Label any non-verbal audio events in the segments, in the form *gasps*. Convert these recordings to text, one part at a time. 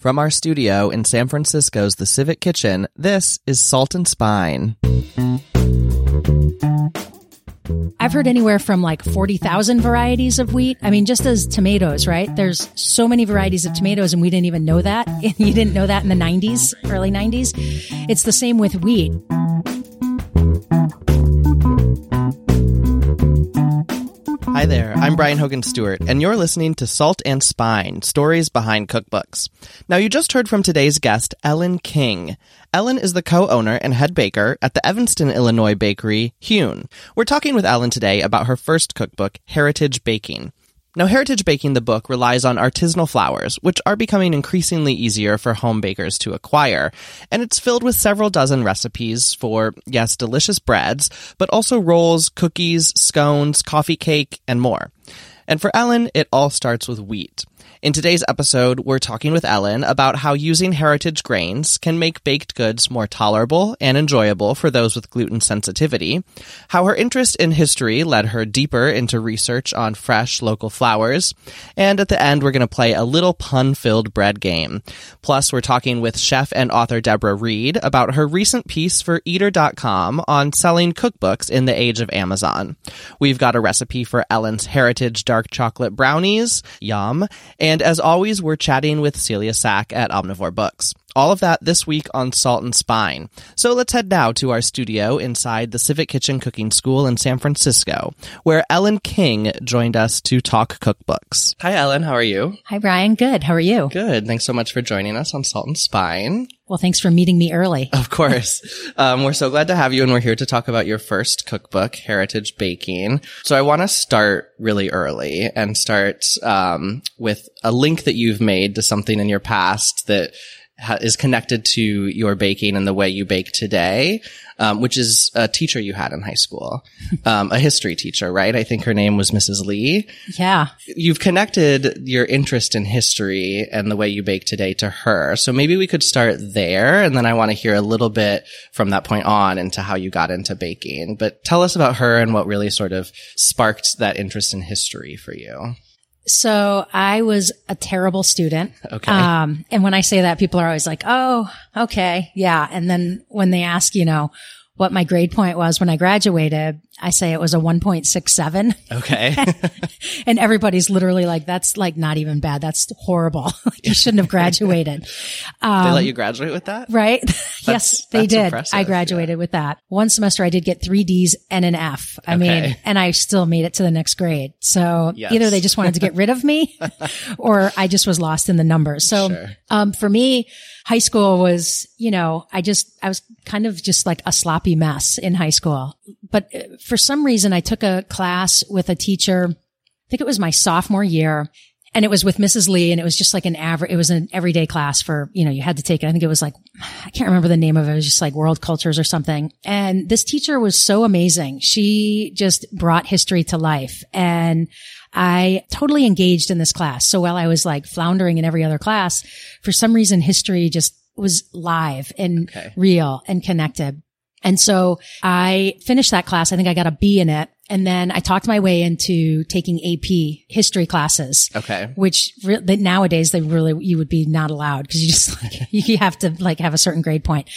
From our studio in San Francisco's The Civic Kitchen, this is Salt and Spine. I've heard anywhere from like 40,000 varieties of wheat. I mean, just as tomatoes, right? There's so many varieties of tomatoes and we didn't even know that. *laughs* you didn't know that in the 90s, early 90s. It's the same with wheat. Hi there, I'm Brian Hogan Stewart, and you're listening to Salt and Spine Stories Behind Cookbooks. Now, you just heard from today's guest, Ellen King. Ellen is the co owner and head baker at the Evanston, Illinois bakery, Hewn. We're talking with Ellen today about her first cookbook, Heritage Baking. Now, Heritage Baking, the book, relies on artisanal flours, which are becoming increasingly easier for home bakers to acquire. And it's filled with several dozen recipes for, yes, delicious breads, but also rolls, cookies, scones, coffee cake, and more. And for Ellen, it all starts with wheat. In today's episode, we're talking with Ellen about how using heritage grains can make baked goods more tolerable and enjoyable for those with gluten sensitivity, how her interest in history led her deeper into research on fresh local flours, and at the end, we're going to play a little pun filled bread game. Plus, we're talking with chef and author Deborah Reid about her recent piece for Eater.com on selling cookbooks in the age of Amazon. We've got a recipe for Ellen's heritage dark chocolate brownies, yum, and as always, we're chatting with Celia Sack at Omnivore Books. All of that this week on Salt and Spine. So let's head now to our studio inside the Civic Kitchen Cooking School in San Francisco, where Ellen King joined us to talk cookbooks. Hi, Ellen. How are you? Hi, Brian. Good. How are you? Good. Thanks so much for joining us on Salt and Spine. Well, thanks for meeting me early. Of course. um, we're so glad to have you, and we're here to talk about your first cookbook, Heritage Baking. So I want to start really early and start um, with a link that you've made to something in your past that ha- is connected to your baking and the way you bake today, um, which is a teacher you had in high school, *laughs* um, a history teacher, right? I think her name was Mrs. Lee. Yeah. You've connected your interest in history and the way you bake today to her. So maybe we could start there. And then I want to hear a little bit from that point on into how you got into baking. But tell us about her and what really sort of sparked that interest in history for you. So I was a terrible student. Okay. Um, and when I say that, people are always like, Oh, okay. Yeah. And then when they ask, you know, what my grade point was when I graduated, I say it was a 1.67 Okay. *laughs* and everybody's literally like, that's like not even bad. That's horrible. *laughs* like you shouldn't have graduated. *laughs* they let you graduate with that? Right? yes, they did. impressive, I graduated with that. One semester I did get three D's and an F. I Okay. mean, and I still made it to the next grade. So Yes. either they just wanted to get rid of me or I just was lost in the numbers. So, Sure. um, for me, high school was, you know, I just, I was kind of just like a sloppy mess in high school. But uh, for some reason, I took a class with a teacher. I think it was my sophomore year and it was with Mrs. Lee and it was just like an average, it was an everyday class for, you know, you had to take it. I think it was like, I can't remember the name of it. It was just like world cultures or something. And this teacher was so amazing. She just brought history to life and I totally engaged in this class. So while I was like floundering in every other class, for some reason, history just was live and Okay. real and connected. And so I finished that class. I think I got a B in it. And then I talked my way into taking AP history classes. Okay. Which re- that nowadays they really, you would be not allowed because you just *laughs* like, you have to like have a certain grade point.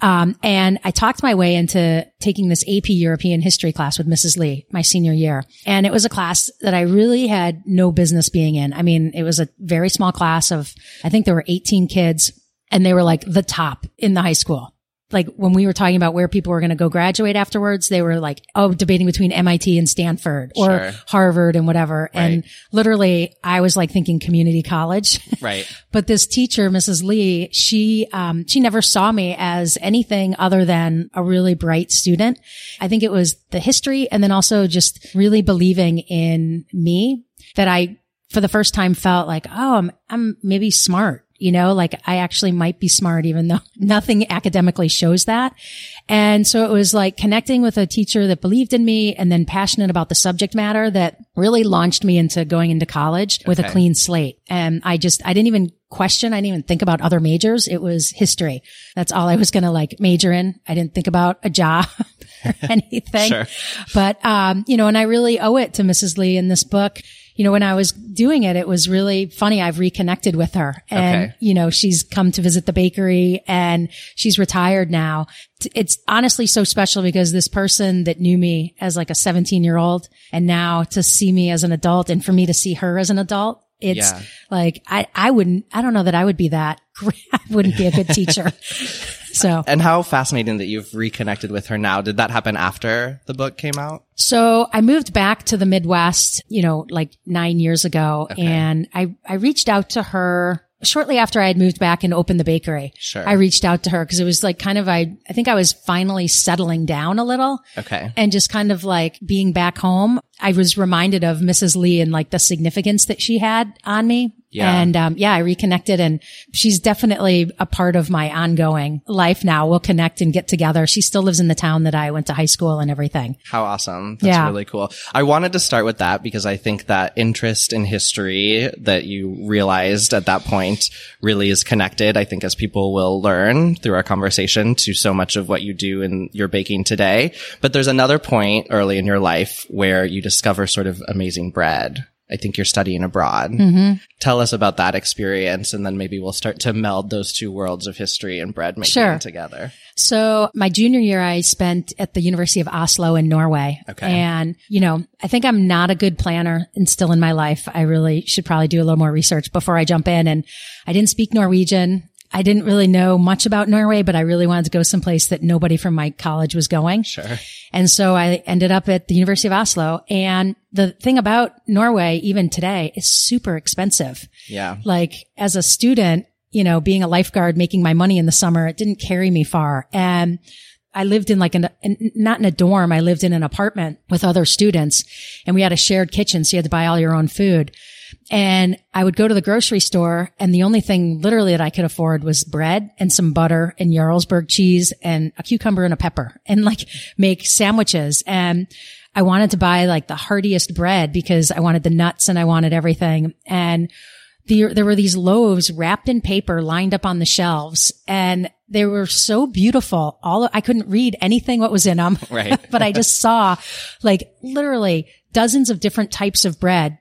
Um, and I talked my way into taking this AP European history class with Mrs. Lee, my senior year. And it was a class that I really had no business being in. I mean, it was a very small class of, I think there were 18 kids and they were like the top in the high school like when we were talking about where people were going to go graduate afterwards, they were like, oh, debating between MIT and Stanford or Sure. Harvard and whatever. And literally I was like thinking community college. *laughs* Right. but this teacher, Mrs. Lee, she, um, she never saw me as anything other than a really bright student. I think it was the history and then also just really believing in me that I, for the first time felt like, oh, I'm, I'm maybe smart. You know, like I actually might be smart, even though *laughs* nothing academically shows that. And so it was like connecting with a teacher that believed in me and then passionate about the subject matter that really launched me into going into college with a clean slate. And I just, I didn't even question. I didn't even think about other majors. It was history. That's all I was going to like major in. I didn't think about a job *laughs* or *laughs* anything. Sure. But, um, you know, and I really owe it to Mrs. Lee in this book. You know, when I was doing it, it was really funny. I've reconnected with her and, Okay. you know, she's come to visit the bakery and she's retired now. It's honestly so special because this person that knew me as like a 17 year old and now to see me as an adult and for me to see her as an adult, it's Yeah. like, I, I wouldn't, I don't know that I would be that. *laughs* I wouldn't be a good teacher. *laughs* so. And how fascinating that you've reconnected with her now. Did that happen after the book came out? So I moved back to the Midwest, you know, like nine years ago and I, I reached out to her shortly after I had moved back and opened the bakery. Sure. I reached out to her because it was like kind of, I, I think I was finally settling down a little Okay. and just kind of like being back home. I was reminded of Mrs. Lee and like the significance that she had on me. Yeah. And, um, yeah, I reconnected and she's definitely a part of my ongoing life now. We'll connect and get together. She still lives in the town that I went to high school and everything. How awesome. That's Yeah. really cool. I wanted to start with that because I think that interest in history that you realized at that point really is connected. I think as people will learn through our conversation to so much of what you do in your baking today. But there's another point early in your life where you discover sort of amazing bread. I think you're studying abroad. Mm-hmm. Tell us about that experience and then maybe we'll start to meld those two worlds of history and bread making Sure. together. So my junior year, I spent at the University of Oslo in Norway. Okay. And, you know, I think I'm not a good planner and still in my life. I really should probably do a little more research before I jump in. And I didn't speak Norwegian. I didn't really know much about Norway, but I really wanted to go someplace that nobody from my college was going. Sure. And so I ended up at the University of Oslo. And the thing about Norway, even today, is super expensive Yeah. like as a student, you know, being a lifeguard, making my money in the summer, it didn't carry me far. And I lived in like an, not in a dorm. I lived in an apartment with other students and we had a shared kitchen. So you had to buy all your own food. And I would go to the grocery store and the only thing literally that I could afford was bread and some butter and Jarlsberg cheese and a cucumber and a pepper and like make sandwiches. And I wanted to buy like the heartiest bread because I wanted the nuts and I wanted everything. And the, there were these loaves wrapped in paper lined up on the shelves and they were so beautiful. All I couldn't read anything what was in them. Right. *laughs* but I just saw like literally dozens of different types of bread.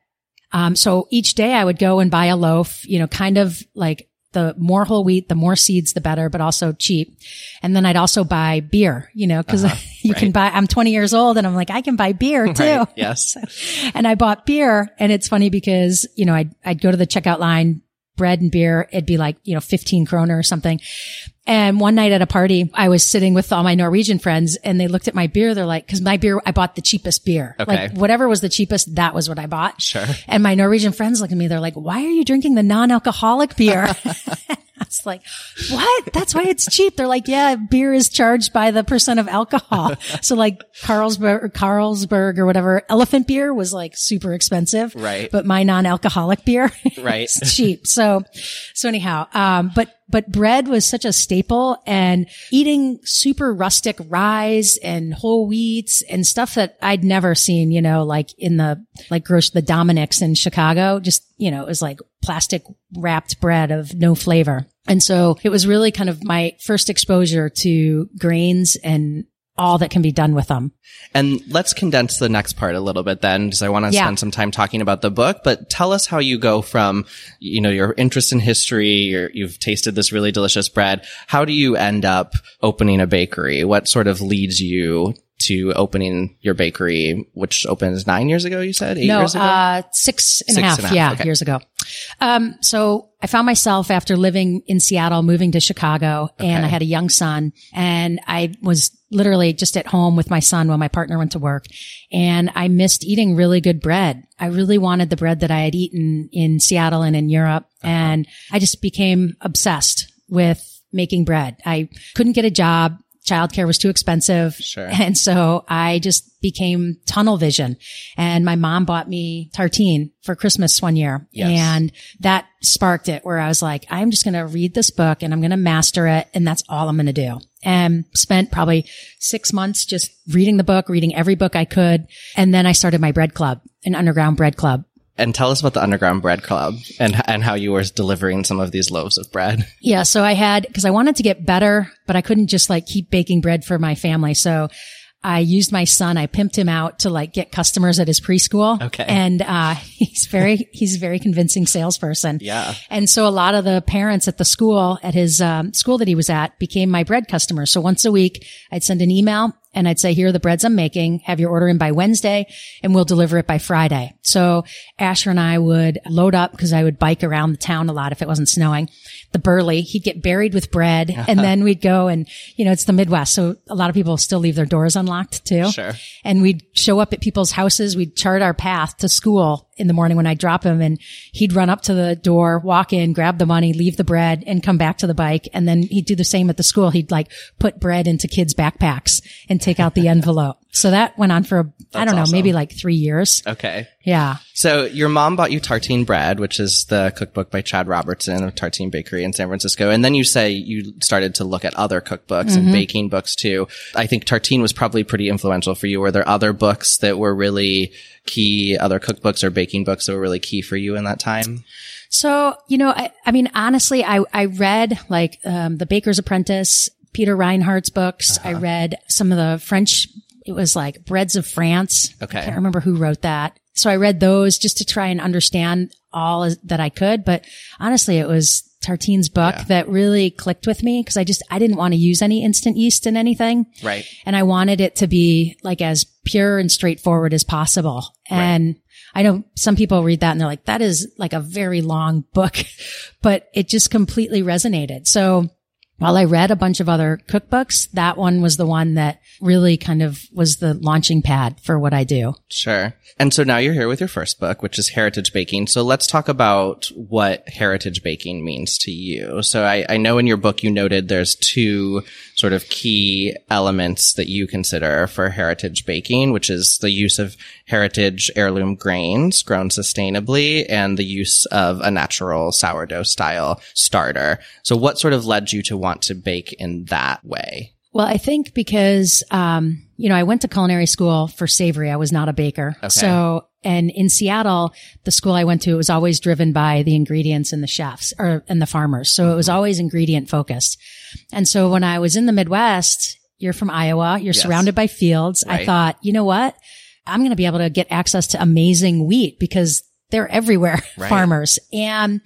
Um, so each day I would go and buy a loaf, you know, kind of like the more whole wheat, the more seeds, the better, but also cheap. And then I'd also buy beer, you know, cause *laughs* you can buy, I'm 20 years old and I'm like, I can buy beer *laughs* too. Right. Yes. *laughs* And I bought beer and it's funny because, you know, I'd, I'd go to the checkout line, bread and beer. It'd be like, you know, 15 kroner or something. And one night at a party, I was sitting with all my Norwegian friends and they looked at my beer. They're like, cause my beer, I bought the cheapest beer. Okay. Like whatever was the cheapest, that was what I bought. Sure. And my Norwegian friends look at me. They're like, why are you drinking the non-alcoholic beer? *laughs* *laughs* I was like, what? That's why it's cheap. They're like, yeah, beer is charged by the percent of alcohol. *laughs* so like Carlsberg, Carlsberg or whatever, elephant beer was like super expensive. Right. But my non-alcoholic beer Right. *laughs* is cheap. So, so anyhow, um, but, but bread was such a staple and eating super rustic rye and whole wheats and stuff that I'd never seen, you know, like in the, like gross, the Dominick's in Chicago, just, you know, it was like plastic wrapped bread of no flavor. And so it was really kind of my first exposure to grains and all that can be done with them. And let's condense the next part a little bit then, because I want to Yeah. spend some time talking about the book, but tell us how you go from, you know, your interest in history, your, you've tasted this really delicious bread. How do you end up opening a bakery? What sort of leads you to opening your bakery, which opens nine years ago, you said? Eight no, years ago? uh, six and a Six half, and a half, yeah, okay. years ago. Um, so I found myself after living in Seattle, moving to Chicago and I had a young son and I was literally just at home with my son while my partner went to work and I missed eating really good bread. I really wanted the bread that I had eaten in Seattle and in Europe. Uh-huh. And I just became obsessed with making bread. I couldn't get a job. Childcare was too expensive. Sure. And so I just became tunnel vision and my mom bought me tartine for Christmas one year. Yes. And that sparked it where I was like, I'm just going to read this book and I'm going to master it. And that's all I'm going to do. And spent probably six months just reading the book, reading every book I could. And then I started my bread club, an underground bread club. And tell us about the Underground Bread Club and, and how you were delivering some of these loaves of bread. *laughs* Yeah. So I had, cause I wanted to get better, but I couldn't just like keep baking bread for my family. So I used my son. I pimped him out to like get customers at his preschool. Okay. And, uh, *laughs* he's very, he's a very convincing salesperson. Yeah. And so a lot of the parents at the school, at his um, school that he was at, became my bread customers. So once a week, I'd send an email and I'd say, here are the breads I'm making. Have your order in by Wednesday and we'll deliver it by Friday. So Asher and I would load up because I would bike around the town a lot if it wasn't snowing. The Burley, he'd get buried with bread *laughs* and then we'd go and, you know, it's the Midwest. So a lot of people still leave their doors unlocked too. Sure. And we'd show up at people's houses. We'd chart our path to school in the morning when I drop him and he'd run up to the door, walk in, grab the money, leave the bread and come back to the bike. And then he'd do the same at the school. He'd like put bread into kids' backpacks and take out the *laughs* envelope. So that went on for, I don't know, awesome. maybe like three years. Okay. Yeah. So your mom bought you Tartine Bread, which is the cookbook by Chad Robertson of Tartine Bakery in San Francisco. And then you say you started to look at other cookbooks and baking books too. I think Tartine was probably pretty influential for you. Were there other books that were really key, other cookbooks or baking books that were really key for you in that time? So, you know, I, I mean, honestly, I, I read like, um, The Baker's Apprentice, Peter Reinhart's books. I read some of the French, it was like Breads of France. Okay. I can't remember who wrote that. So I read those just to try and understand all that I could. But honestly, it was Tartine's book Yeah. that really clicked with me because I just, I didn't want to use any instant yeast in anything. Right. And I wanted it to be like as pure and straightforward as possible. And I know some people read that and they're like, that is like a very long book, *laughs* but it just completely resonated. So while I read a bunch of other cookbooks, that one was the one that really kind of was the launching pad for what I do. Sure. And so now you're here with your first book, which is Heritage Baking. So let's talk about what heritage baking means to you. So I, I know in your book you noted there's two sort of key elements that you consider for heritage baking, which is the use of heritage heirloom grains grown sustainably and the use of a natural sourdough style starter. So what sort of led you to want to bake in that way? Well, I think because, um, you know, I went to culinary school for savory. I was not a baker. So, and in Seattle, the school I went to, it was always driven by the ingredients and the chefs or, and the farmers. So it was always ingredient focused. And so when I was in the Midwest, you're from Iowa, you're Yes. surrounded by fields. I thought, you know what? I'm going to be able to get access to amazing wheat because they're everywhere, *laughs* Right. farmers. And,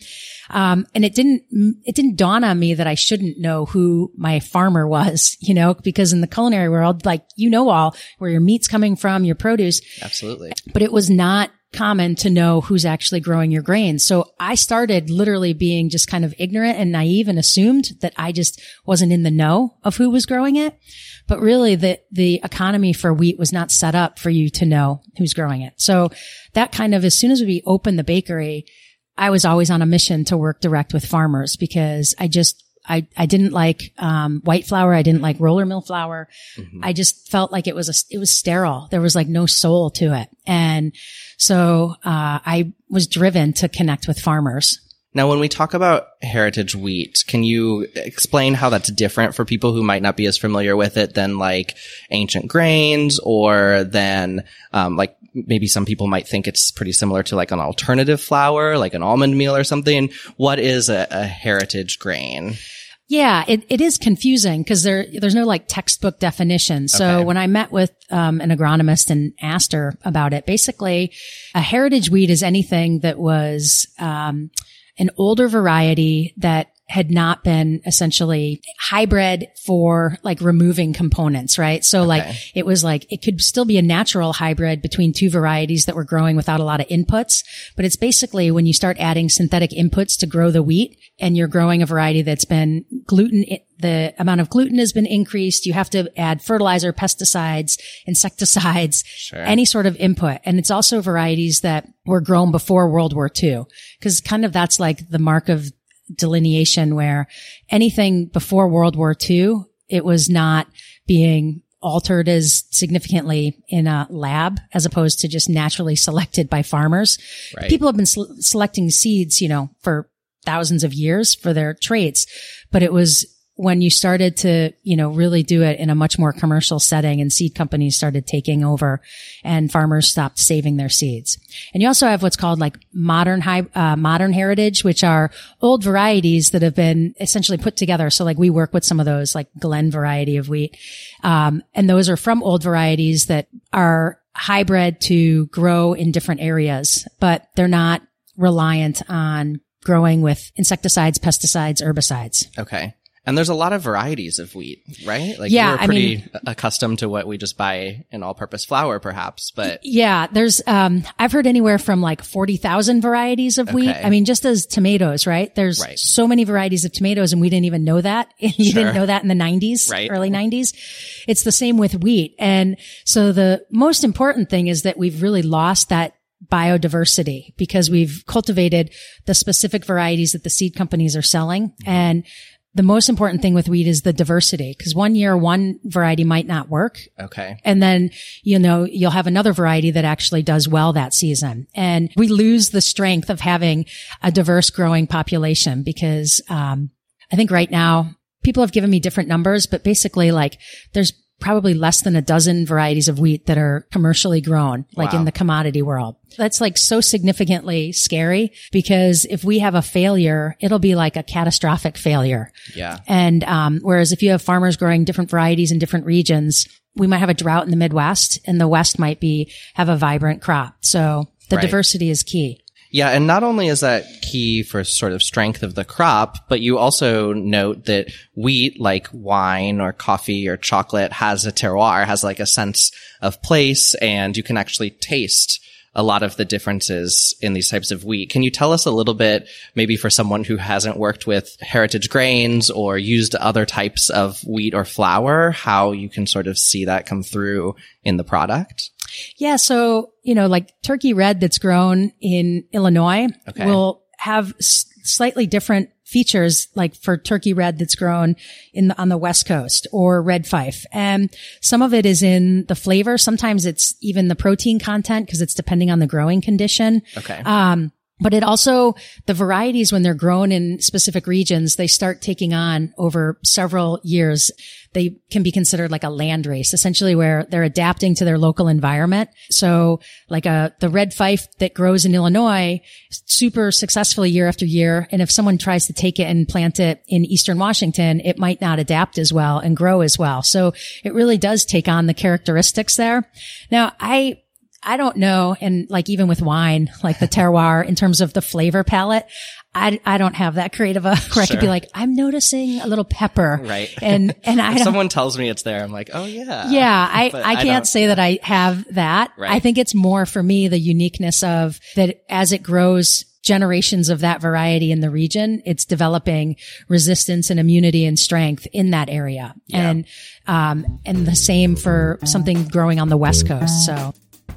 um, and it didn't, it didn't dawn on me that I shouldn't know who my farmer was, *laughs* you know, because in the culinary world, like, you know, all where your meat's coming from, your produce, Absolutely. but it was not common to know who's actually growing your grains. So I started literally being just kind of ignorant and naive and assumed that I just wasn't in the know of who was growing it. But really the, the economy for wheat was not set up for you to know who's growing it. So that kind of, as soon as we opened the bakery, I was always on a mission to work direct with farmers because I just, I, I didn't like, um, white flour. I didn't like roller mill flour. I just felt like it was a, it was sterile. There was like no soul to it. And so, uh, I was driven to connect with farmers. Now, when we talk about heritage wheat, can you explain how that's different for people who might not be as familiar with it than like ancient grains or than, um, like maybe some people might think it's pretty similar to like an alternative flour, like an almond meal or something. What is a, a heritage grain? Yeah, it, it is confusing because there there's no like textbook definition. So Okay. when I met with um, an agronomist and asked her about it, basically, a heritage wheat is anything that was um, an older variety that had not been essentially hybrid for like removing components, right? So like it was like it could still be a natural hybrid between two varieties that were growing without a lot of inputs, but it's basically when you start adding synthetic inputs to grow the wheat and you're growing a variety that's been gluten the amount of gluten has been increased. You have to add fertilizer, pesticides, insecticides, any sort of input. And it's also varieties that were grown before World War II. Cause kind of that's like the mark of delineation where anything before World War II, it was not being altered as significantly in a lab as opposed to just naturally selected by farmers. Right. People have been sel- selecting seeds, you know, for thousands of years for their traits, but it was when you started to, you know, really do it in a much more commercial setting and seed companies started taking over and farmers stopped saving their seeds. And you also have what's called like modern high, uh, modern heritage, which are old varieties that have been essentially put together. So like we work with some of those like Glenn variety of wheat. Um, and those are from old varieties that are hybrid to grow in different areas, but they're not reliant on growing with insecticides, pesticides, herbicides. Okay. And there's a lot of varieties of wheat, right? Like Yeah, we're I pretty mean- accustomed to what we just buy in all-purpose flour, perhaps. But Yeah, there's um I've heard anywhere from like 40,000 varieties of wheat. Okay. I mean just as tomatoes, right? There's Right. so many varieties of tomatoes and we didn't even know that. *laughs* you Sure. didn't know that in the 90s, Right. early 90s. It's the same with wheat. And so the most important thing is that we've really lost that biodiversity because we've cultivated the specific varieties that the seed companies are selling Mm-hmm. and the most important thing with wheat is the diversity because one year one variety might not work okay, and then, you know, you'll have another variety that actually does well that season. And we lose the strength of having a diverse growing population because, um, I think right now people have given me different numbers, but basically like there's probably less than a dozen varieties of wheat that are commercially grown, like Wow. in the commodity world. That's like so significantly scary because if we have a failure, it'll be like a catastrophic failure. yeah, And um, whereas if you have farmers growing different varieties in different regions, we might have a drought in the Midwest, and the West might be have a vibrant crop. So the Right. diversity is key. Yeah. And not only is that key for sort of strength of the crop, but you also note that wheat, like wine or coffee or chocolate, has a terroir, has like a sense of place, and you can actually taste a lot of the differences in these types of wheat. Can you tell us a little bit, maybe for someone who hasn't worked with heritage grains or used other types of wheat or flour, how you can sort of see that come through in the product? Yeah. So, you know, like turkey red that's grown in Illinois Okay. will have s- slightly different features like for turkey red that's grown in the, on the West Coast or red fife. And some of it is in the flavor. Sometimes it's even the protein content because it's depending on the growing condition. Okay. Um, but it also, the varieties, when they're grown in specific regions, they start taking on over several years. They can be considered like a land race, essentially where they're adapting to their local environment. So like a, the red fife that grows in Illinois super successfully year after year. And if someone tries to take it and plant it in Eastern Washington, it might not adapt as well and grow as well. So it really does take on the characteristics there. Now I, I don't know. And like even with wine, like the terroir in terms of the flavor palette, I, I don't have that creative a *laughs* where I could be like, I'm noticing a little pepper. Right. And, *laughs* and I someone tells me it's there, I'm like, oh yeah. yeah, I, But I I can't don't- say that I have that. Right. I think it's more for me the uniqueness of that as it grows generations of that variety in the region, it's developing resistance and immunity and strength in that area. And, um, and the same for something growing on the West Coast. So.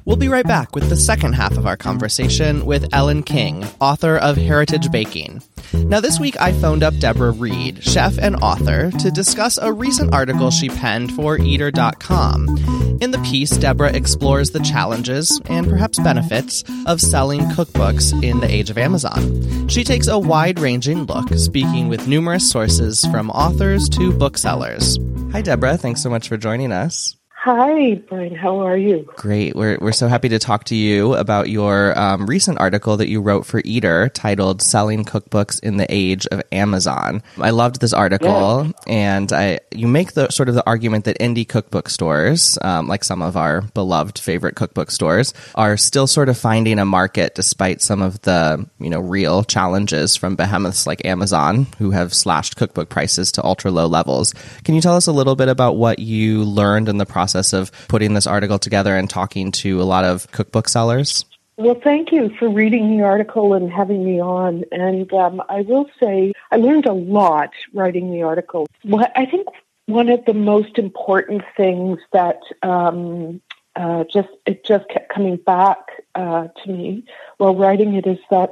We'll be right back with the second half of our conversation with Ellen King, author of Heritage Baking. Now, this week I phoned up Deborah Reid, chef and author, to discuss a recent article she penned for Eater.com. In the piece, Deborah explores the challenges and perhaps benefits of selling cookbooks in the age of Amazon. She takes a wide ranging look, speaking with numerous sources from authors to booksellers. Hi, Deborah. Thanks so much for joining us. Hi, Brian. How are you? Great. We're, we're so happy to talk to you about your um, recent article that you wrote for Eater titled Selling Cookbooks in the Age of Amazon. I loved this article and I, you make the sort of the argument that indie cookbook stores, um, like some of our beloved favorite cookbook stores, are still sort of finding a market despite some of the, you know, real challenges from behemoths like Amazon who have slashed cookbook prices to ultra low levels. Can you tell us a little bit about what you learned in the process of putting this article together and talking to a lot of cookbook sellers? Well, thank you for reading the article and having me on. And um, I will say I learned a lot writing the article. What I think one of the most important things that um, uh, just it just kept coming back uh, to me while writing it is that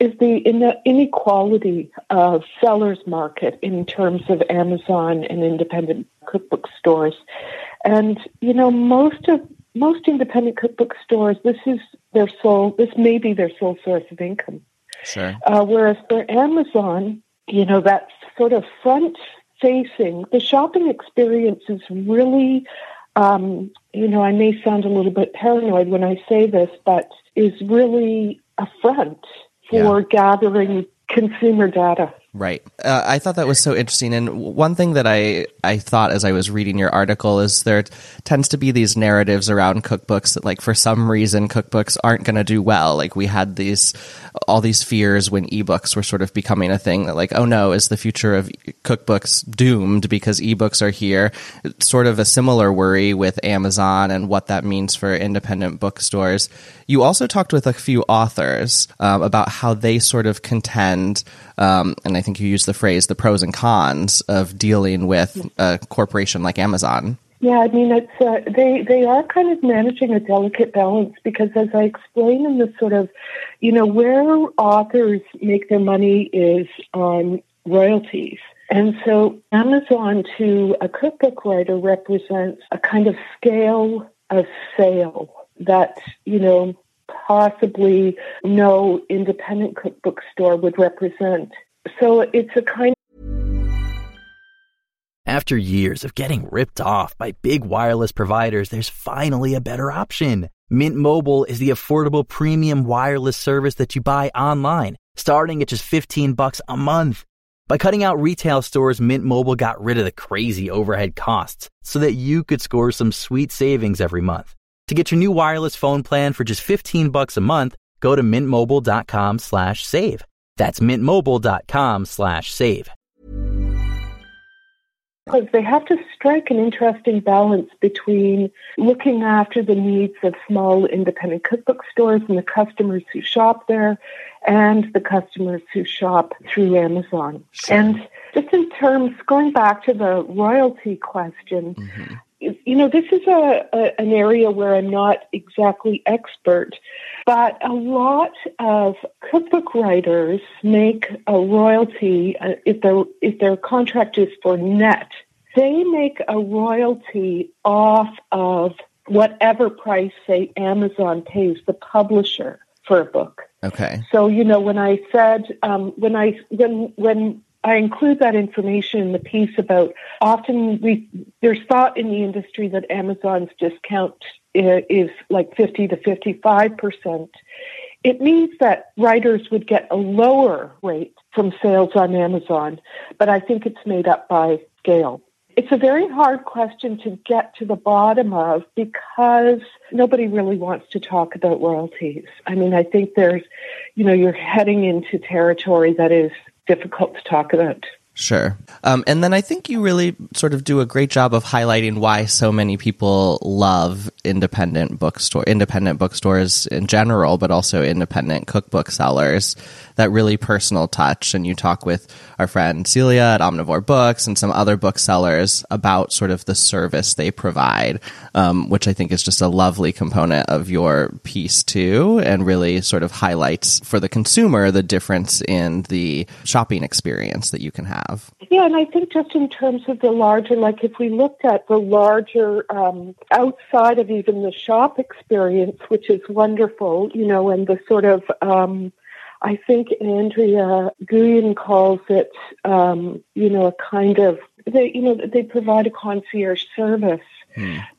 is the inequality of sellers market in terms of Amazon and independent cookbook stores. And you know, most of most independent cookbook stores, this is their sole. This may be their sole source of income. Sure. Uh, whereas for Amazon, you know, that sort of front facing, the shopping experience is really, um, you know, I may sound a little bit paranoid when I say this, but is really a front for Yeah. gathering consumer data. Right. Uh, I thought that was so interesting. And one thing that I, I thought as I was reading your article is there tends to be these narratives around cookbooks that, like, for some reason, cookbooks aren't going to do well. Like, we had these, all these fears when ebooks were sort of becoming a thing that, like, oh no, is the future of cookbooks doomed because ebooks are here? It's sort of a similar worry with Amazon and what that means for independent bookstores. You also talked with a few authors um, about how they sort of contend, um, and I think you used the phrase the pros and cons of dealing with a corporation like Amazon. Yeah, I mean, it's uh, they they are kind of managing a delicate balance because, as I explain in the sort of, you know, where authors make their money is on royalties. And so Amazon to a cookbook writer represents a kind of scale of sale that, you know, possibly no independent cookbook store would represent. So it's a kind After years of getting ripped off by big wireless providers, there's finally a better option. Mint Mobile is the affordable premium wireless service that you buy online, starting at just 15 bucks a month. By cutting out retail stores, Mint Mobile got rid of the crazy overhead costs so that you could score some sweet savings every month. To get your new wireless phone plan for just 15 bucks a month, go to mintmobile.com slash save. That's mintmobile.com slash save. because they have to strike an interesting balance between looking after the needs of small independent cookbook stores and the customers who shop there and the customers who shop through Amazon. And just in terms, going back to the royalty question, mm-hmm. You know, this is a, a an area where I'm not exactly expert, but a lot of cookbook writers make a royalty uh, if their if their contract is for net. They make a royalty off of whatever price, say, Amazon pays the publisher for a book. Okay. So you know, when I said um, when I when when I include that information in the piece about often we there's thought in the industry that Amazon's discount is like fifty to fifty five percent. It means that writers would get a lower rate from sales on Amazon, but I think it's made up by scale. It's a very hard question to get to the bottom of because nobody really wants to talk about royalties. I mean, I think there's, you know, you're heading into territory that is difficult to talk about. Sure. Um, and then I think you really sort of do a great job of highlighting why so many people love independent bookstore, independent bookstores in general, but also independent cookbook sellers. That really personal touch. And you talk with our friend Celia at Omnivore Books and some other booksellers about sort of the service they provide, um, which I think is just a lovely component of your piece too, and really sort of highlights for the consumer the difference in the shopping experience that you can have. Yeah, and I think just in terms of the larger, like if we looked at the larger um, outside of even the shop experience, which is wonderful, you know, and the sort of, um, I think Andrea Nguyen calls it, um, you know, a kind of, they, you know, they provide a concierge service.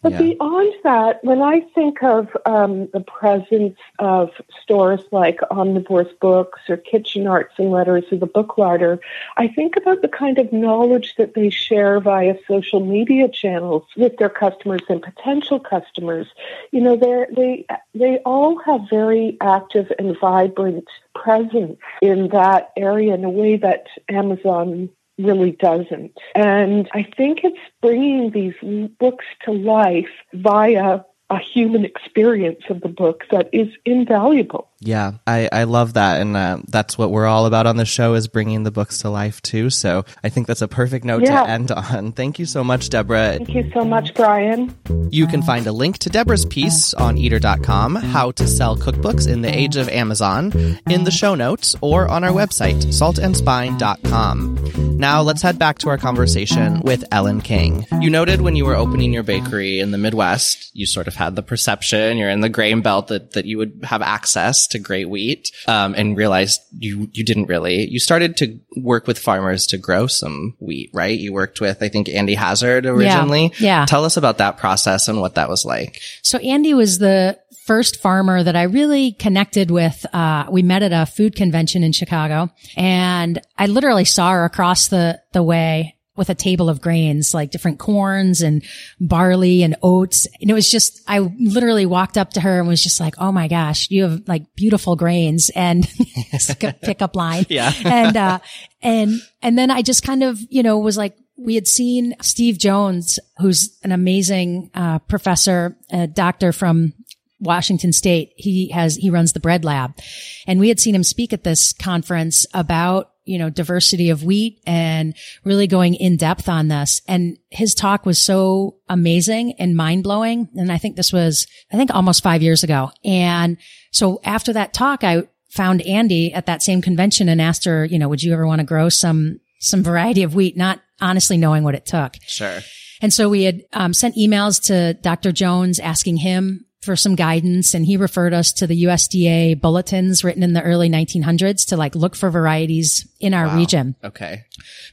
But yeah. beyond that, when I think of um, the presence of stores like Omnivore's Books or Kitchen Arts and Letters or the Book Larder, I think about the kind of knowledge that they share via social media channels with their customers and potential customers. You know, they they they all have very active and vibrant presence in that area in a way that Amazon really doesn't. And I think it's bringing these books to life via a human experience of the book that is invaluable. Yeah, I, I love that, and uh, that's what we're all about on the show is bringing the books to life too. So I think that's a perfect note Yeah. to end on. Thank you so much, Deborah. Thank you so much, Brian. You can find a link to Deborah's piece on eater.com, How to Sell Cookbooks in the Age of Amazon, in the show notes or on our website, saltandspine.com. Now let's head back to our conversation with Ellen King. You noted when you were opening your bakery in the Midwest, you sort of had the perception, you're in the grain belt that, that you would have access to great wheat, um, and realized you, you didn't really. You started to work with farmers to grow some wheat, right? You worked with, I think, Andy Hazzard originally. yeah. Tell us about that process and what that was like. So Andy was the first farmer that I really connected with. Uh, we met at a food convention in Chicago and I literally saw her across the, the way with a table of grains, like different corns and barley and oats. And it was just, I literally walked up to her and was just like, Oh my gosh, you have like beautiful grains and it's like a pickup line. Yeah. and, uh, and, and then I just kind of, you know, was like, we had seen Steve Jones, who's an amazing, uh, professor, a doctor from Washington State. He has, he runs the bread lab and we had seen him speak at this conference about, you know, diversity of wheat and really going in depth on this. And his talk was so amazing and mind blowing. And I think this was, I think almost five years ago. And so after that talk, I found Andy at that same convention and asked her, you know, would you ever want to grow some, some variety of wheat, not honestly knowing what it took. Sure. And so we had um, sent emails to Dr. Jones asking him for some guidance and he referred us to the USDA bulletins written in the early 1900s to like look for varieties in our Wow. region Okay.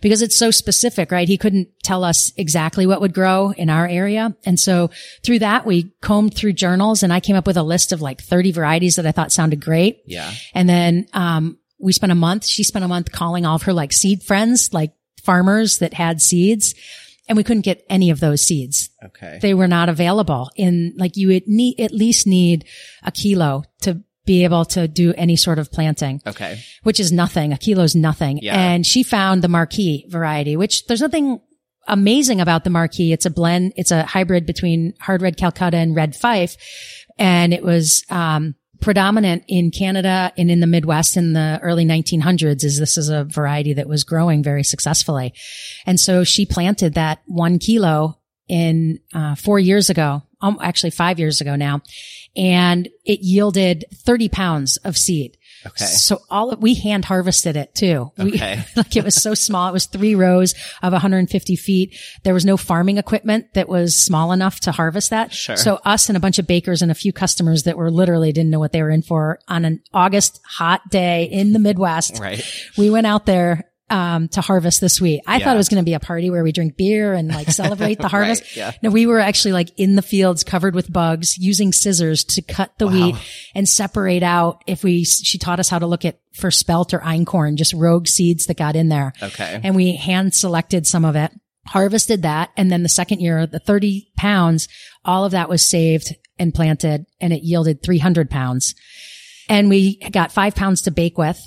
because it's so specific, right? He couldn't tell us exactly what would grow in our area. And so through that, we combed through journals and I came up with a list of like 30 varieties that I thought sounded great. Yeah. And then, um, we spent a month, she spent a month calling all of her like seed friends, like farmers that had seeds. And we couldn't get any of those seeds. Okay. They were not available in like you would need, at least need a kilo to be able to do any sort of planting Okay. which is nothing. A kilo's nothing. Yeah. And she found the Marquis variety, which there's nothing amazing about the Marquis. It's a blend. It's a hybrid between hard red Calcutta and red Fife. And it was, um, predominant in Canada and in the Midwest in the early 1900s is this is a variety that was growing very successfully. And so she planted that one kilo in, uh, four years ago, um, actually five years ago now. And it yielded 30 pounds of seed. Okay. So all of, we hand harvested it too. We, Okay. *laughs* like it was so small. It was three rows of 150 feet. There was no farming equipment that was small enough to harvest that. Sure. So us and a bunch of bakers and a few customers that were literally didn't know what they were in for on an August hot day in the Midwest. Right. We went out there um, to harvest this wheat. I Yeah. thought it was going to be a party where we drink beer and like *laughs* celebrate the harvest. Right, yeah. No, we were actually like in the fields covered with bugs using scissors to cut the wheat and separate out if we, she taught us how to look at for spelt or einkorn, just rogue seeds that got in there. Okay. And we hand selected some of it, harvested that. And then the second year, the 30 pounds, all of that was saved and planted and it yielded 300 pounds. And we got five pounds to bake with.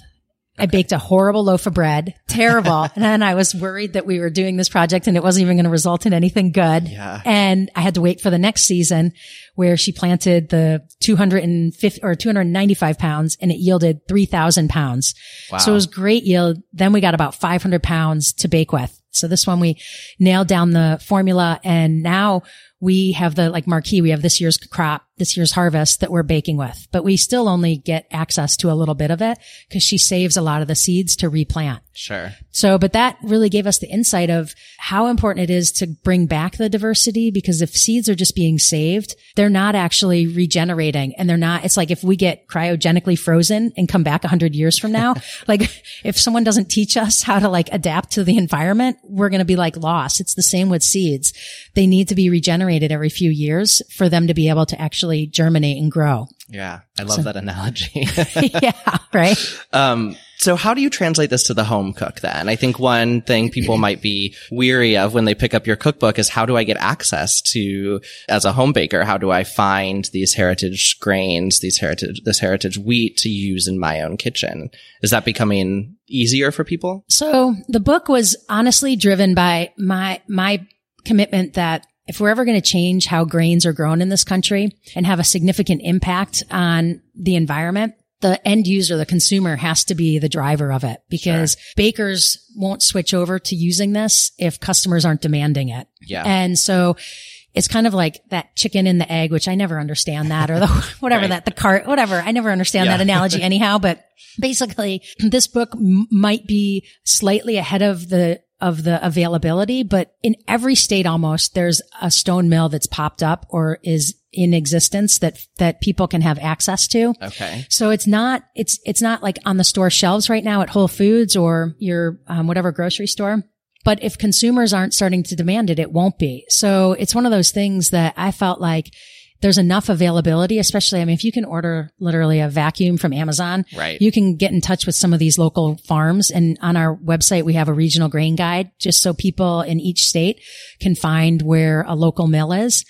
I baked a horrible loaf of bread, terrible. *laughs* and then I was worried that we were doing this project and it wasn't even going to result in anything good. Yeah. And I had to wait for the next season where she planted the 250 or 295 pounds and it yielded 3000 pounds. Wow. So it was great yield. Then we got about 500 pounds to bake with. So this one we nailed down the formula and now we have the like Marquis. We have this year's crop, this year's harvest that we're baking with, but we still only get access to a little bit of it because she saves a lot of the seeds to replant. Sure. So, but that really gave us the insight of how important it is to bring back the diversity because if seeds are just being saved, they're not actually regenerating and they're not, it's like if we get cryogenically frozen and come back a hundred years from now, *laughs* like if someone doesn't teach us how to like adapt to the environment, we're going to be like lost. It's the same with seeds. They need to be regenerated every few years for them to be able to actually germinate and grow. Yeah. I love that analogy. *laughs* *laughs* yeah. Right. Um, so how do you translate this to the home cook then? I think one thing people *clears throat* might be weary of when they pick up your cookbook is how do I get access to, as a home baker, how do I find these heritage grains, these heritage, this heritage wheat to use in my own kitchen? Is that becoming easier for people? So the book was honestly driven by my, my commitment that if we're ever going to change how grains are grown in this country and have a significant impact on the environment, the end user, the consumer has to be the driver of it because bakers won't switch over to using this if customers aren't demanding it. Yeah. And so it's kind of like that chicken and the egg, which I never understand that or the *laughs* whatever Right. that the cart, whatever. I never understand Yeah. that *laughs* analogy anyhow, but basically this book m- might be slightly ahead of the of the availability, but in every state almost there's a stone mill that's popped up or is in existence that, that people can have access to. Okay. So it's not, it's, it's not like on the store shelves right now at Whole Foods or your, um, whatever grocery store. But if consumers aren't starting to demand it, it won't be. So it's one of those things that I felt like there's enough availability, especially, I mean, if you can order literally a vacuum from Amazon, Right. you can get in touch with some of these local farms. And on our website, we have a regional grain guide just so people in each state can find where a local mill is.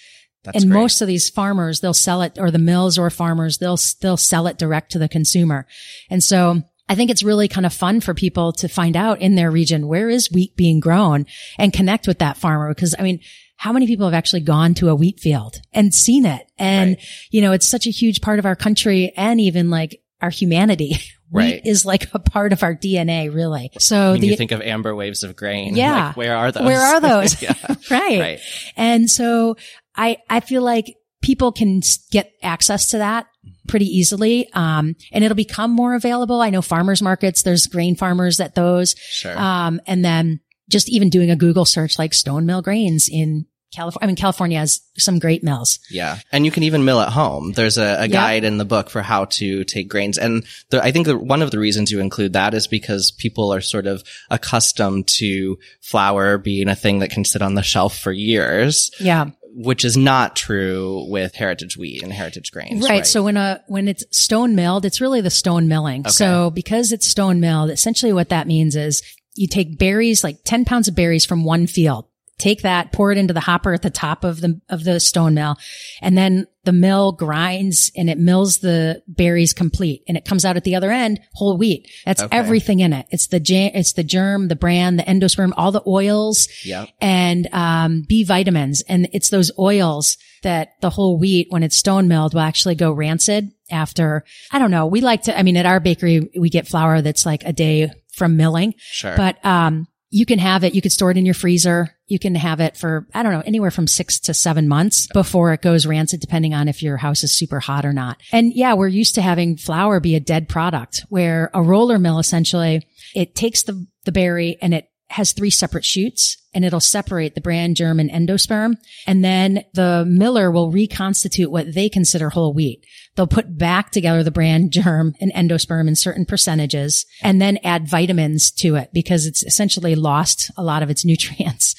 That's and great. most of these farmers, they'll sell it or the mills or farmers, they'll, they'll sell it direct to the consumer. And so I think it's really kind of fun for people to find out in their region, where is wheat being grown and connect with that farmer? Because I mean, how many people have actually gone to a wheat field and seen it? And, Right. you know, it's such a huge part of our country and even like our humanity. *laughs* Right. Wheat is like a part of our DNA, really. So when the, you think of amber waves of grain, Yeah. like, where are those? where are *laughs* those? yeah. *laughs* right. Right. And so I, I feel like people can get access to that pretty easily. Um, and it'll become more available. I know farmers markets, there's grain farmers at those. Sure. Um, and then just even doing a Google search like stone mill grains in California. I mean, California has some great mills. Yeah. And you can even mill at home. There's a, a Yep. guide in the book for how to take grains. And the, I think the, one of the reasons you include that is because people are sort of accustomed to flour being a thing that can sit on the shelf for years, Yeah. which is not true with heritage wheat and heritage grains. Right. So when a when it's stone milled, it's really the stone milling. So because it's stone milled, essentially what that means is you take berries, like 10 pounds of berries from one field. Take that, pour it into the hopper at the top of the of the stone mill, and then the mill grinds and it mills the berries complete, and it comes out at the other end whole wheat. That's Okay. everything in it. It's the jam, it's the germ, the bran, the endosperm, all the oils, Yep. and um, B vitamins. And it's those oils that the whole wheat, when it's stone milled, will actually go rancid after, I don't know. We like to, I mean, at our bakery, we get flour that's like a day from milling, Sure. but, um, you can have it, you could store it in your freezer. You can have it for, I don't know, anywhere from six to seven months before it goes rancid, depending on if your house is super hot or not. And yeah, we're used to having flour be a dead product where a roller mill essentially, it takes the, the berry and it has three separate chutes and it'll separate the bran, germ, and endosperm. And then the miller will reconstitute what they consider whole wheat. They'll put back together the bran, germ, and endosperm in certain percentages and then add vitamins to it because it's essentially lost a lot of its *laughs* nutrients.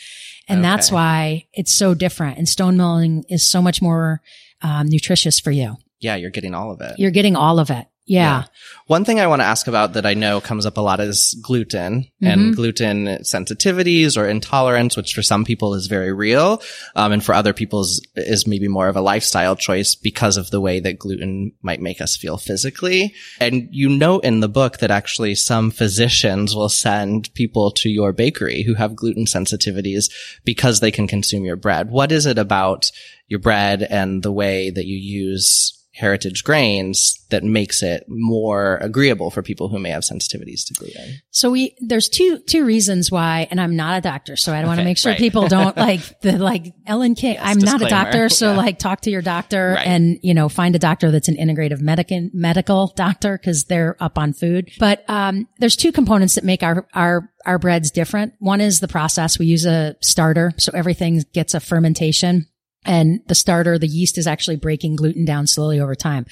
And that's why it's so different. And stone milling is so much more um, nutritious for you. yeah, you're getting all of it. You're getting all of it. Yeah. One thing I want to ask about that I know comes up a lot is gluten Mm-hmm. and gluten sensitivities or intolerance, which for some people is very real. Um, and for other people is, is maybe more of a lifestyle choice because of the way that gluten might make us feel physically. And you note in the book that actually some physicians will send people to your bakery who have gluten sensitivities because they can consume your bread. What is it about your bread and the way that you use heritage grains that makes it more agreeable for people who may have sensitivities to gluten. So we, there's two, two reasons why, and I'm not a doctor, so I want to make sure right. people don't *laughs* like the, like Ellen King. I'm not a doctor, so Yeah. like talk to your doctor Right. and, you know, find a doctor that's an integrative medical, medical doctor because they're up on food. But, um, there's two components that make our, our, our breads different. One is the process. We use a starter. So everything gets a fermentation and the starter, the yeast is actually breaking gluten down slowly over time.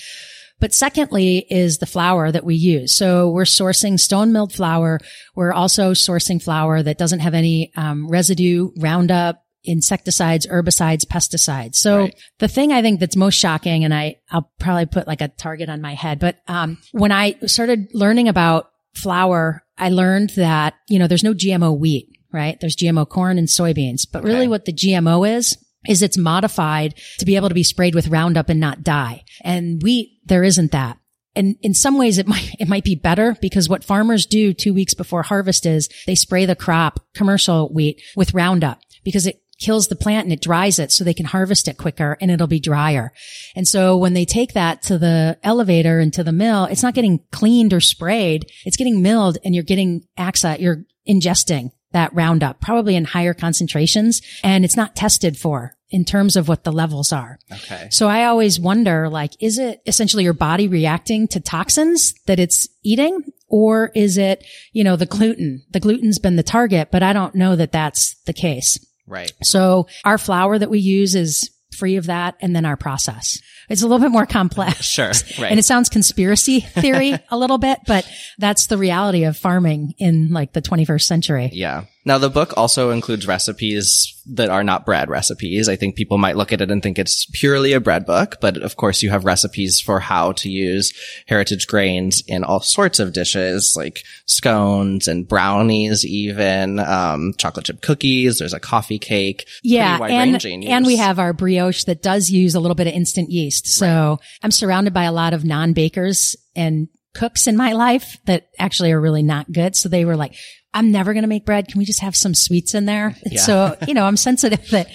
But secondly is the flour that we use. So we're sourcing stone milled flour. We're also sourcing flour that doesn't have any um, residue, Roundup, insecticides, herbicides, pesticides. So Right. the thing I think that's most shocking, and I, I'll probably put like a target on my head, but um, when I started learning about flour, I learned that, you know, there's no GMO wheat, right? There's GMO corn and soybeans, but really Okay. what the GMO is, is it's modified to be able to be sprayed with Roundup and not die. And wheat, there isn't that. And in some ways it might, it might be better because what farmers do two weeks before harvest is they spray the crop, commercial wheat with Roundup because it kills the plant and it dries it so they can harvest it quicker and it'll be drier. And so when they take that to the elevator and to the mill, it's not getting cleaned or sprayed. It's getting milled and you're getting AXA, you're ingesting that Roundup, probably in higher concentrations and it's not tested for in terms of what the levels are. Okay. So I always wonder, like, is it essentially your body reacting to toxins that it's eating? Or is it, you know, the gluten? The gluten's been the target, but I don't know that that's the case. Right. So our flour that we use is free of that. And then our process. It's a little bit more complex. *laughs* Sure. *laughs* Right. And it sounds conspiracy theory a little bit, but that's the reality of farming in like the 21st century. Yeah. Now the book also includes recipes that are not bread recipes. I think people might look at it and think it's purely a bread book, but of course you have recipes for how to use heritage grains in all sorts of dishes like scones and brownies, even, um, chocolate chip cookies. There's a coffee cake. Yeah. And, and we have our brioche that does use a little bit of instant yeast. So I'm surrounded by a lot of non-bakers and cooks in my life that actually are really not good. So they were like, I'm never going to make bread. Can we just have some sweets in there? Yeah. So, you know, I'm sensitive that,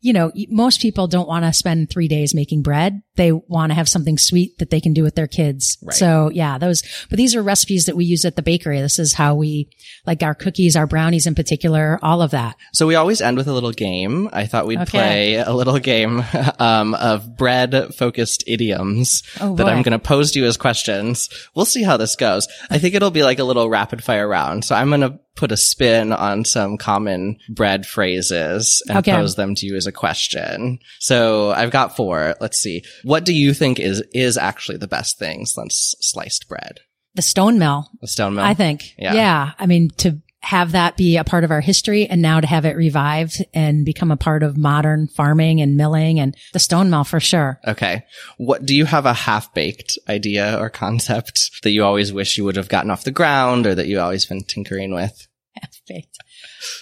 you know, most people don't want to spend three days making bread. They want to have something sweet that they can do with their kids. Right. So yeah, those, but these are recipes that we use at the bakery. This is how we, like our cookies, our brownies in particular, all of that. So we always end with a little game. I thought we'd Okay. play a little game *laughs* um, of bread focused idioms Oh, that. I'm going to pose to you as questions. We'll see how this goes. I think it'll be like a little rapid fire round. So I'm going to put a spin on some common bread phrases and Okay. pose them to you as a question. So I've got four. Let's see. What do you think is is actually the best thing since sliced bread? The stone mill. The stone mill. I think. Yeah. Yeah. I mean, to have that be a part of our history and now to have it revived and become a part of modern farming and milling and the stone mill for sure. Okay. What do you have a half baked idea or concept that you always wish you would have gotten off the ground or that you always been tinkering with? *laughs* Half baked.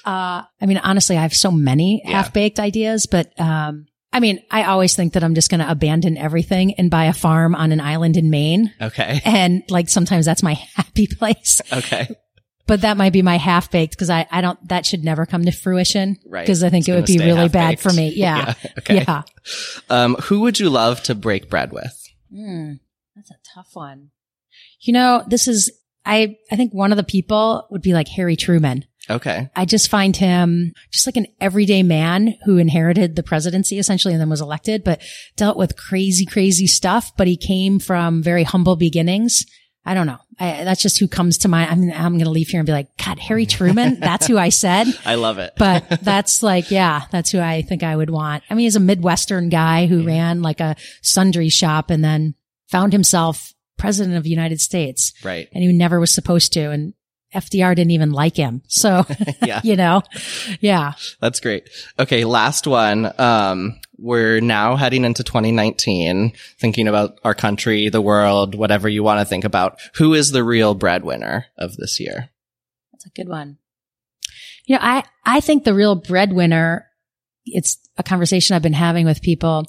Uh, I mean, honestly, I have so many Yeah. half baked ideas, but, um, I mean, I always think that I'm just going to abandon everything and buy a farm on an island in Maine. Okay. *laughs* And like sometimes that's my *laughs* happy place, Okay. but that might be my half baked because I, I don't, that should never come to fruition. Right. Cause I think It's it would be really bad for me. *laughs* Yeah. Yeah. Okay. Yeah. Um, who would you love to break bread with? Hmm, that's a tough one. You know, this is, I, I think one of the people would be like Harry Truman. Okay. I just find him just like an everyday man who inherited the presidency essentially and then was elected, but dealt with crazy, crazy stuff. But he came from very humble beginnings. I don't know. I, that's just who comes to mind. I mean, I'm going to leave here and be like, God, Harry Truman. That's who I said. *laughs* I love it. But that's like, yeah, that's who I think I would want. I mean, he's a Midwestern guy who ran like a sundry shop and then found himself president of the United States right. and he never was supposed to. And FDR didn't even like him. So, *laughs* *laughs* Yeah. you know, yeah. That's great. Okay. Last one. Um, we're now heading into 2019, thinking about our country, the world, whatever you want to think about. Who is the real breadwinner of this year? That's a good one. You know, I, I think the real breadwinner, it's a conversation I've been having with people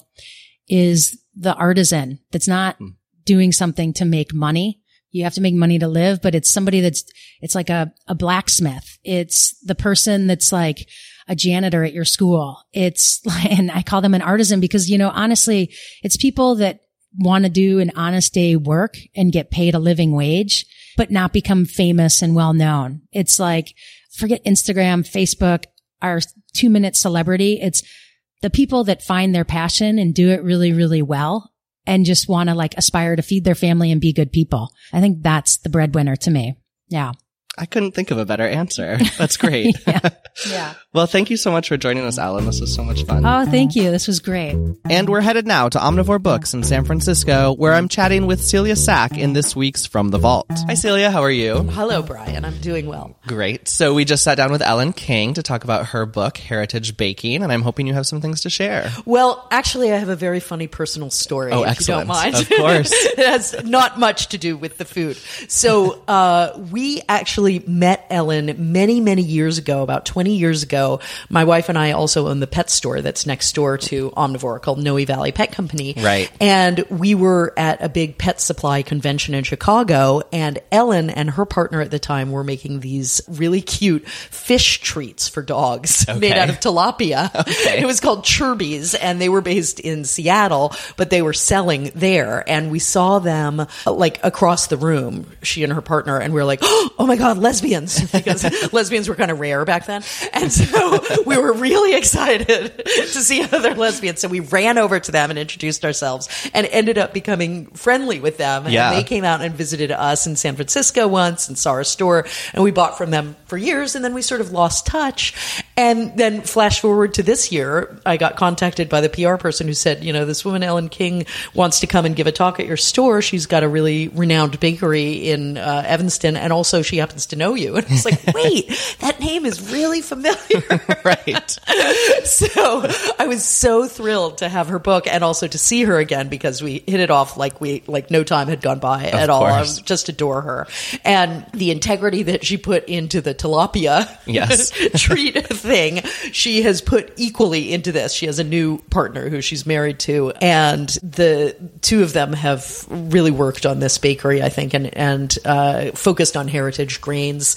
is the artisan that's not Hmm. doing something to make money. You have to make money to live, but it's somebody that's, it's like a, a blacksmith. It's the person that's like a janitor at your school. It's, *laughs* and I call them an artisan because, you know, honestly, it's people that want to do an honest day work and get paid a living wage, but not become famous and well known. It's like, forget Instagram, Facebook, our two minute celebrity. It's the people that find their passion and do it really, really well and just want to like aspire to feed their family and be good people. I think that's the breadwinner to me. Yeah. I couldn't think of a better answer. *laughs* That's great. *laughs* Yeah. well, thank you so much for joining us, Ellen. This was so much fun. Oh, thank you. This was great. And we're headed now to Omnivore Books in San Francisco, where I'm chatting with Celia Sack in this week's From the Vault. Hi, Celia. How are you? Hello, Brian. I'm doing well. Great. So we just sat down with Ellen King to talk about her book, Heritage Baking, and I'm hoping you have some things to share. Well, actually, I have a very funny personal story. Oh, if excellent. You don't mind. Of course. *laughs* it has not much to do with the food. So, uh, we actually met Ellen many, many years ago, about 20 years ago. My wife and I also own the pet store that's next door to Omnivore called Noe Valley Pet Company. Right. And we were at a big pet supply convention in Chicago, and Ellen and her partner at the time were making these really cute fish treats for dogs *laughs* made out of tilapia. It was called Chirbies, and they were based in Seattle, but they were selling there. And we saw them like across the room, she and her partner, and we were like, *gasps* oh my God, god, lesbians, *laughs* because lesbians were kind of rare back then. And so we were really excited *laughs* to see other lesbians. So we ran over to them and introduced ourselves and ended up becoming friendly with them. Yeah. And they came out and visited us in San Francisco once and saw our store. And we bought from them for years. And then we sort of lost touch. And then flash forward to this year, I got contacted by the PR person who said, you know, this woman, Ellen King, wants to come and give a talk at your store. She's got a really renowned bakery in uh, Evanston. And also she happens to know you. And it's like, *laughs* wait, that name is really familiar. right. *laughs* *laughs* so I was so thrilled to have her book and also to see her again because we hit it off like we like no time had gone by at all. I course. just adore her and the integrity that she put into the tilapia Yes. treat thing. She has put equally into this. She has a new partner who she's married to, and the two of them have really worked on this bakery, I think, and and uh, focused on heritage grains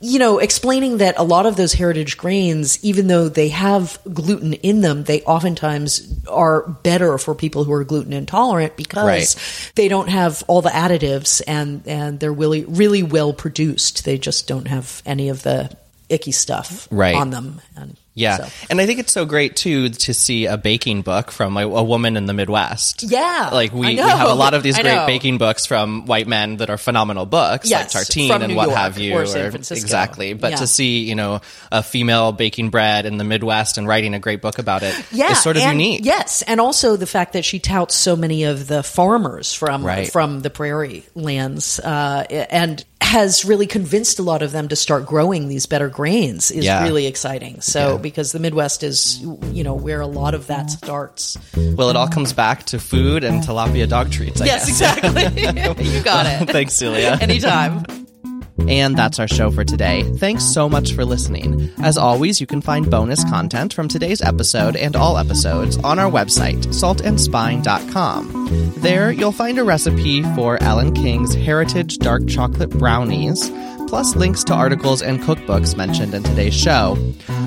you know, explaining that a lot of those heritage grains, even though they have gluten in them, they oftentimes are better for people who are gluten intolerant because Right. they don't have all the additives and and they're really really well produced. They just don't have any of the icky stuff Right. on them. And Yeah. so- And I think it's so great too to see a baking book from a, a woman in the Midwest. Yeah, Like we, we have a lot of these I great know. baking books from white men that are phenomenal books Yes, like Tartine and New what York have you. or Francisco. Exactly. But Yeah. to see, you know, a female baking bread in the Midwest and writing a great book about it, it is sort of and- unique. Yes, and also the fact that she touts so many of the farmers from Right. from the prairie lands, uh, and has really convinced a lot of them to start growing these better grains is Yeah. really exciting. So Yeah. because the Midwest is you know where a lot of that starts. Well, it all comes back to food and tilapia dog treats, I yes, guess. exactly. *laughs* you got it. Thanks, Celia. Anytime. And that's our show for today. Thanks so much for listening. As always, you can find bonus content from today's episode and all episodes on our website, saltandspine.com. There, you'll find a recipe for Ellen King's Heritage Dark Chocolate Brownies, plus links to articles and cookbooks mentioned in today's show.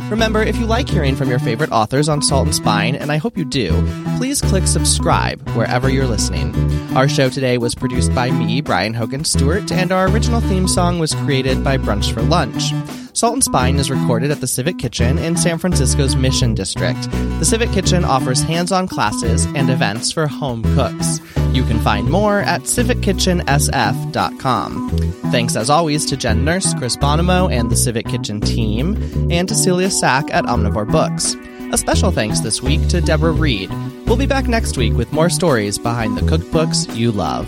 Remember, if you like hearing from your favorite authors on Salt and Spine, and I hope you do, please click subscribe wherever you're listening. Our show today was produced by me, Brian Hogan Stewart, and our original theme song was created by Brunch for Lunch. Salt and Spine is recorded at the Civic Kitchen in San Francisco's Mission District. The Civic Kitchen offers hands on classes and events for home cooks. You can find more at civickitchensf.com. Thanks as always to Jen Nurse, Chris Bonomo, and the Civic Kitchen team, and to Celia Sack at Omnivore Books. A special thanks this week to Deborah Reid. We'll be back next week with more stories behind the cookbooks you love.